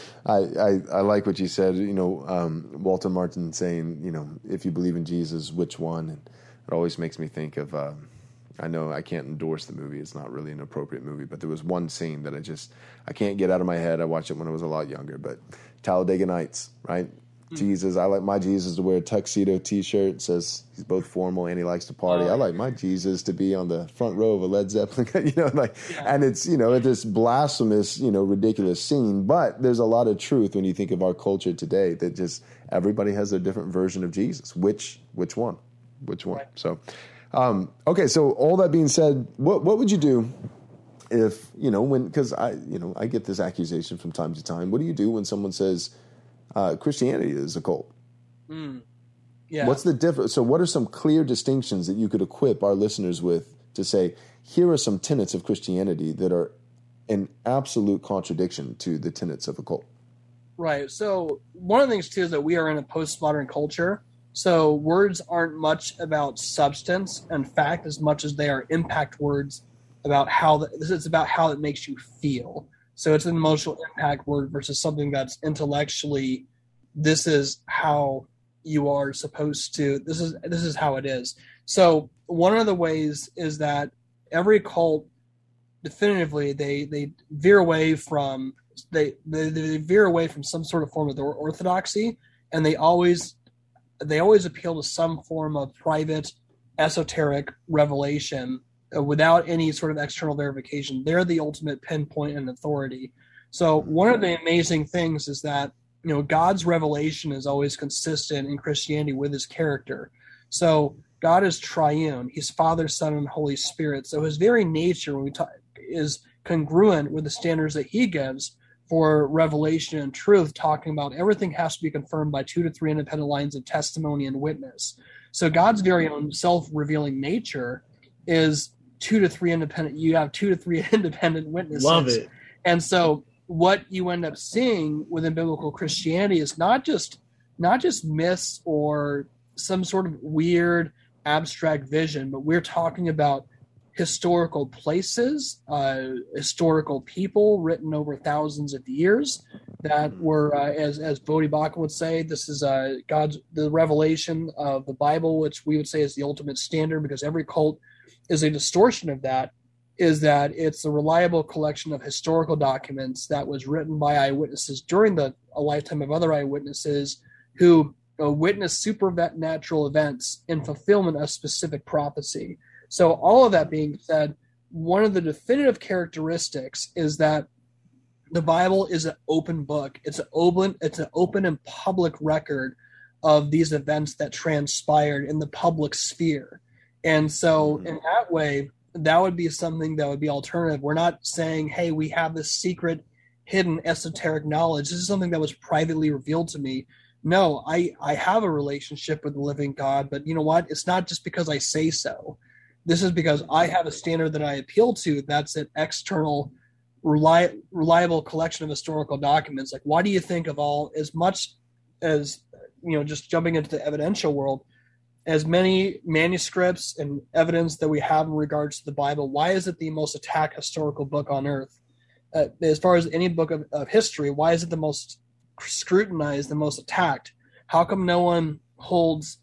<laughs> I, I, I like what you said. You know, um, Walter Martin saying, you know, if you believe in Jesus, which one? And it always makes me think of um, I know I can't endorse the movie; it's not really an appropriate movie. But there was one scene that I just I can't get out of my head. I watched it when I was a lot younger, but Talladega Nights, right? Mm. Jesus, I like my Jesus to wear a tuxedo T-shirt. Says he's both formal and he likes to party. Oh, I like my Jesus to be on the front row of a Led Zeppelin, <laughs> you know, like, yeah. and it's you know it's this blasphemous, you know, ridiculous scene. But there's a lot of truth when you think of our culture today that just everybody has a different version of Jesus. Which which one? Which one? Right. So um, okay, so all that being said, what what would you do if you know when because I you know I get this accusation from time to time. What do you do when someone says uh, Christianity is a cult? Mm. Yeah. What's the difference? So, what are some clear distinctions that you could equip our listeners with to say here are some tenets of Christianity that are an absolute contradiction to the tenets of a cult? Right. So, one of the things too is that we are in a postmodern culture so words aren't much about substance and fact as much as they are impact words about how the, this is about how it makes you feel. So it's an emotional impact word versus something that's intellectually this is how you are supposed to this is this is how it is. So one of the ways is that every cult definitively they they veer away from they, they they veer away from some sort of form of orthodoxy and they always they always appeal to some form of private esoteric revelation uh, without any sort of external verification. They're the ultimate pinpoint and authority. So one of the amazing things is that you know God's revelation is always consistent in Christianity with His character. So God is triune; He's Father, Son, and Holy Spirit. So His very nature, when we talk, is congruent with the standards that He gives for revelation and truth, talking about everything has to be confirmed by two to three independent lines of testimony and witness. So God's very own self-revealing nature is two to three independent. You have two to three <laughs> independent witnesses. Love it. And so what you end up seeing within biblical Christianity is not just not just myths or some sort of weird abstract vision, but we're talking about historical places, uh, historical people written over thousands of years that were, uh, as as Voddie Baucham would say, this is uh, God's the revelation of the Bible, which we would say is the ultimate standard because every cult is a distortion of that. Is that it's a reliable collection of historical documents that was written by eyewitnesses during the a lifetime of other eyewitnesses who witnessed supernatural events in fulfillment of specific prophecy. So, all of that being said, one of the definitive characteristics is that the Bible is an open book. It's an open, it's an open and public record of these events that transpired in the public sphere. And so, mm-hmm. in that way, that would be something that would be alternative. We're not saying, hey, we have this secret, hidden, esoteric knowledge. This is something that was privately revealed to me. No, I, I have a relationship with the living God, but you know what? It's not just because I say so This is because I have a standard that I appeal to. That's an external, reli- reliable collection of historical documents. Like, why do you think of all as much as you know, just jumping into the evidential world, as many manuscripts and evidence that we have in regards to the Bible? Why is it the most attacked historical book on earth? Uh, as far as any book of, of history, why is it the most scrutinized, the most attacked? How come no one holds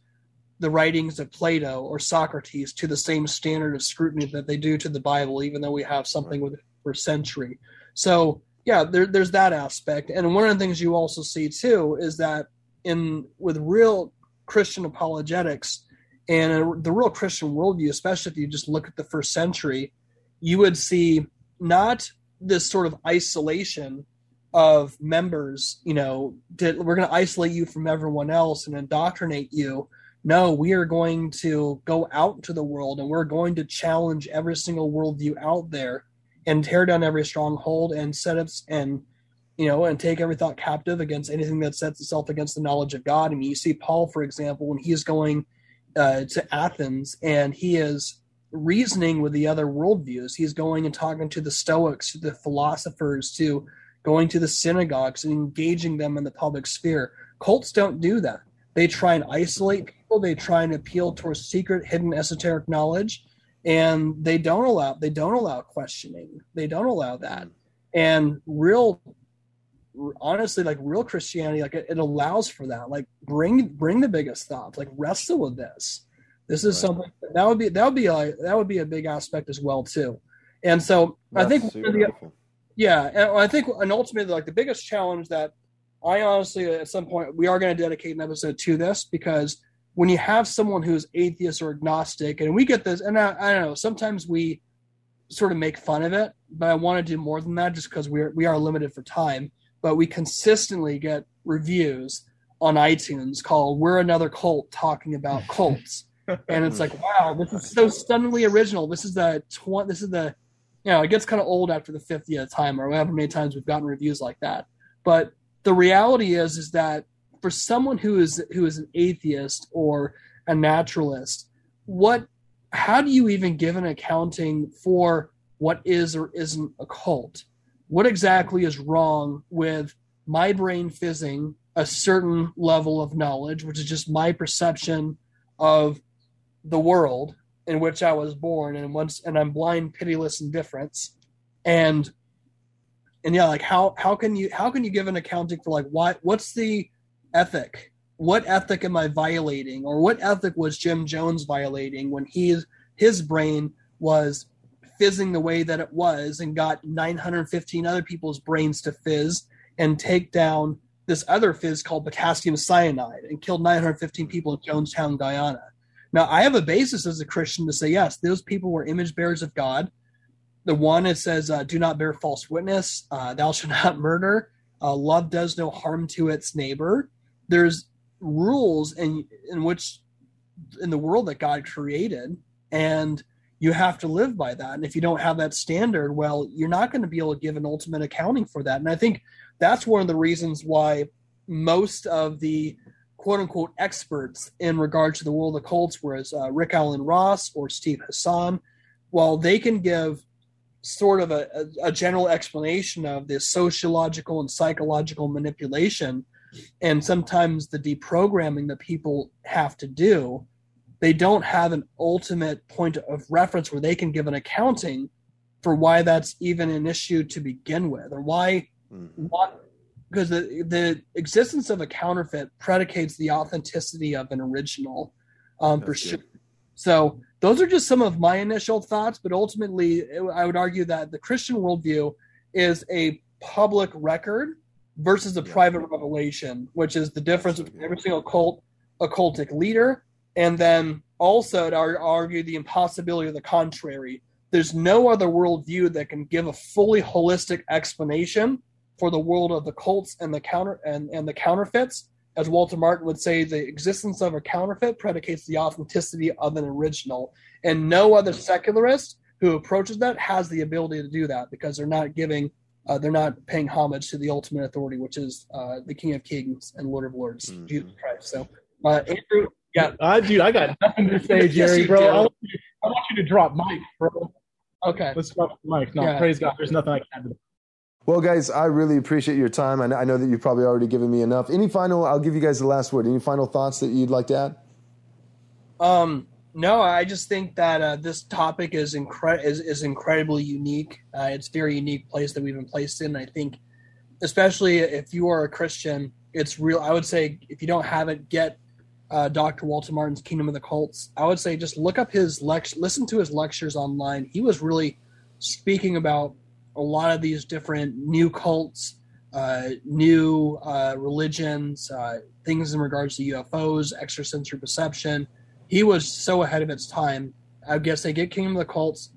the writings of Plato or Socrates to the same standard of scrutiny that they do to the Bible, even though we have something with it for a century. So yeah, there, there's that aspect. And one of the things you also see too is that in with real Christian apologetics and the real Christian worldview, especially if you just look at the first century, you would see not this sort of isolation of members, you know, did, we're going to isolate you from everyone else and indoctrinate you. No, we are going to go out into the world and we're going to challenge every single worldview out there and tear down every stronghold and set up and you know and take every thought captive against anything that sets itself against the knowledge of God. I mean, you see Paul, for example, when he's going uh, to Athens and he is reasoning with the other worldviews. He's going and talking to the Stoics, to the philosophers, to going to the synagogues and engaging them in the public sphere. Cults don't do that. They try and isolate people. They try and appeal towards secret, hidden, esoteric knowledge, and they don't allow they don't allow questioning. They don't allow that. And real, honestly, like real Christianity, like it, it allows for that. Like bring bring the biggest thoughts. Like wrestle with this. This is right. something that would be that would be a that would be a big aspect as well too. And so That's I think the, yeah, and I think and ultimately like the biggest challenge that I honestly, at some point, we are going to dedicate an episode to this because when you have someone who's atheist or agnostic, and we get this, and I, I don't know, sometimes we sort of make fun of it, but I want to do more than that just because we're we are limited for time. But we consistently get reviews on iTunes called "We're Another Cult" talking about <laughs> cults, and it's like, wow, this is so stunningly original. This is the tw- this is the you know, it gets kind of old after the 50th time or however many times we've gotten reviews like that. But the reality is is that for someone who is who is an atheist or a naturalist, what how do you even give an accounting for what is or isn't a cult? What exactly is wrong with my brain fizzing a certain level of knowledge, which is just my perception of the world in which I was born, and once and I'm blind, pitiless indifference, and and yeah like how how can you how can you give an accounting for like what what's the ethic? What ethic am i violating? Or what ethic was jim jones violating when he his brain was fizzing the way that it was and got 915 other people's brains to fizz and take down this other fizz called potassium cyanide and killed 915 people in jonestown guyana now i have a basis as a christian to say yes those people were image bearers of god the one it says, uh, "Do not bear false witness. Uh, thou shalt not murder. Uh, love does no harm to its neighbor." There's rules in in which in the world that God created, and you have to live by that. And if you don't have that standard, well, you're not going to be able to give an ultimate accounting for that. And I think that's one of the reasons why most of the quote unquote experts in regard to the world of cults, whereas uh, Rick Alan Ross or Steve Hassan, while they can give sort of a, a, general explanation of this sociological and psychological manipulation and sometimes the deprogramming that people have to do they don't have an ultimate point of reference where they can give an accounting for why that's even an issue to begin with or why mm-hmm. what because the, the existence of a counterfeit predicates the authenticity of an original um, for sure so those are just some of my initial thoughts, but ultimately, I would argue that the Christian worldview is a public record versus a yeah. private revelation, which is the difference between every single cult, occultic leader, and then also to argue the impossibility of the contrary. There's no other worldview that can give a fully holistic explanation for the world of the cults and the counter and, and the counterfeits as Walter Martin would say, the existence of a counterfeit predicates the authenticity of an original. And no other secularist who approaches that has the ability to do that because they're not giving, uh, they're not paying homage to the ultimate authority, which is uh, the King of Kings and Lord of Lords, mm-hmm. Jesus Christ. So, uh, Andrew, yeah, I dude, I got <laughs> nothing to say, Jerry, bro. I want you to drop mic, bro. Okay. Let's drop mic. No, Yeah. praise God. There's nothing I can add to that. Well, guys, I really appreciate your time. I know, I know that you've probably already given me enough. Any final? I'll give you guys the last word. Any final thoughts that you'd like to add? Um, no, I just think that uh, this topic is, incre- is is incredibly unique. Uh, it's a very unique place that we've been placed in. I think, especially if you are a Christian, it's real. I would say if you don't have it, get uh, Dr. Walter Martin's Kingdom of the Cults. I would say just look up his lecture, listen to his lectures online. He was really speaking about a lot of these different new cults, uh, new uh, religions, uh, things in regards to UFOs, extrasensory perception. He was so ahead of its time. I guess they get Kingdom of the Cults.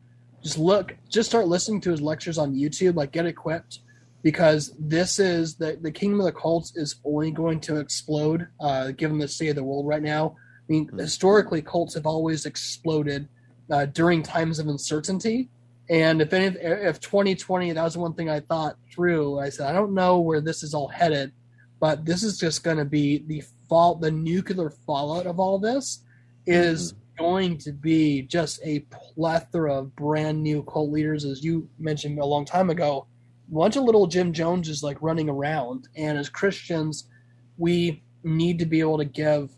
Just look, just start listening to his lectures on YouTube. Like, get equipped because this is the the Kingdom of the Cults is only going to explode uh, given the state of the world right now. I mean, historically, cults have always exploded uh, during times of uncertainty. And if any, if 2020, that was one thing I thought through. I said, I don't know where this is all headed, but this is just going to be the fall, the nuclear fallout of all this is going to be just a plethora of brand new cult leaders, as you mentioned a long time ago. A bunch of little Jim Joneses like running around, and as Christians, we need to be able to give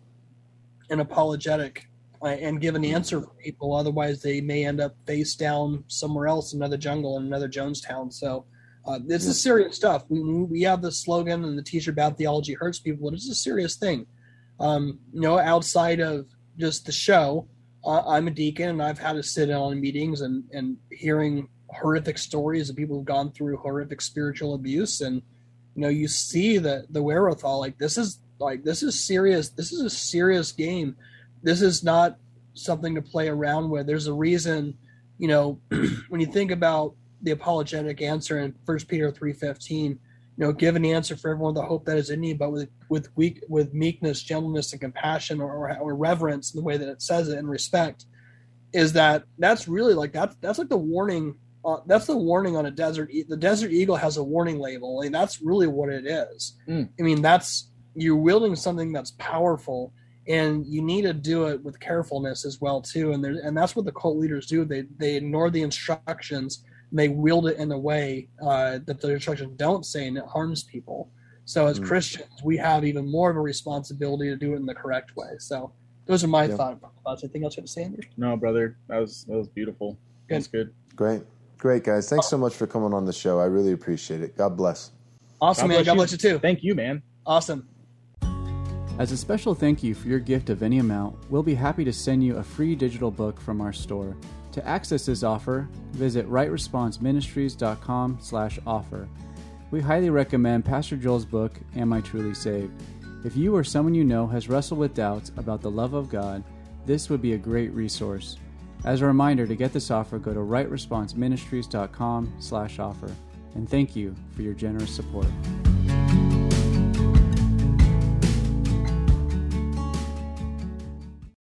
an apologetic uh, and give an answer for people. Otherwise, they may end up face down somewhere else, another jungle in another Jonestown. So uh, this is serious stuff. We we have the slogan and the T-shirt "Bad theology hurts people," but it's a serious thing. Um, you know, outside of just the show, uh, I'm a deacon, and I've had to sit in on meetings and and hearing horrific stories of people who've gone through horrific spiritual abuse, and you know, you see the the wherewithal. Like this is like this is serious. This is a serious game. This is not something to play around with. There's a reason, you know, <clears throat> when you think about the apologetic answer in First Peter three fifteen, you know, give an answer for everyone the hope that is in you, but with with weak with meekness, gentleness, and compassion, or, or, or reverence the way that it says it, and respect, is that that's really like that's that's like the warning. Uh, that's the warning on a desert. E- The desert eagle has a warning label, and that's really what it is. Mm. I mean, that's you're wielding something that's powerful, and you need to do it with carefulness as well too. And there, and that's what the cult leaders do. They they ignore the instructions. And they wield it in a way uh, that the instructions don't say, and it harms people. So as Mm. Christians, we have even more of a responsibility to do it in the correct way. So those are my Yeah. thought- thoughts. Anything else you have to say, Andrew? No, brother, that was that was beautiful. That's good. Great, great, guys. Thanks oh. so much for coming on the show. I really appreciate it. God bless. Awesome, man. God bless you too. Thank you, man. Awesome. As a special thank you for your gift of any amount, we'll be happy to send you a free digital book from our store. To access this offer, visit rightresponseministries.com/offer. We highly recommend Pastor Joel's book, Am I Truly Saved? If you or someone you know has wrestled with doubts about the love of God, this would be a great resource. As a reminder, to get this offer, go to rightresponseministries.com/offer. And thank you for your generous support.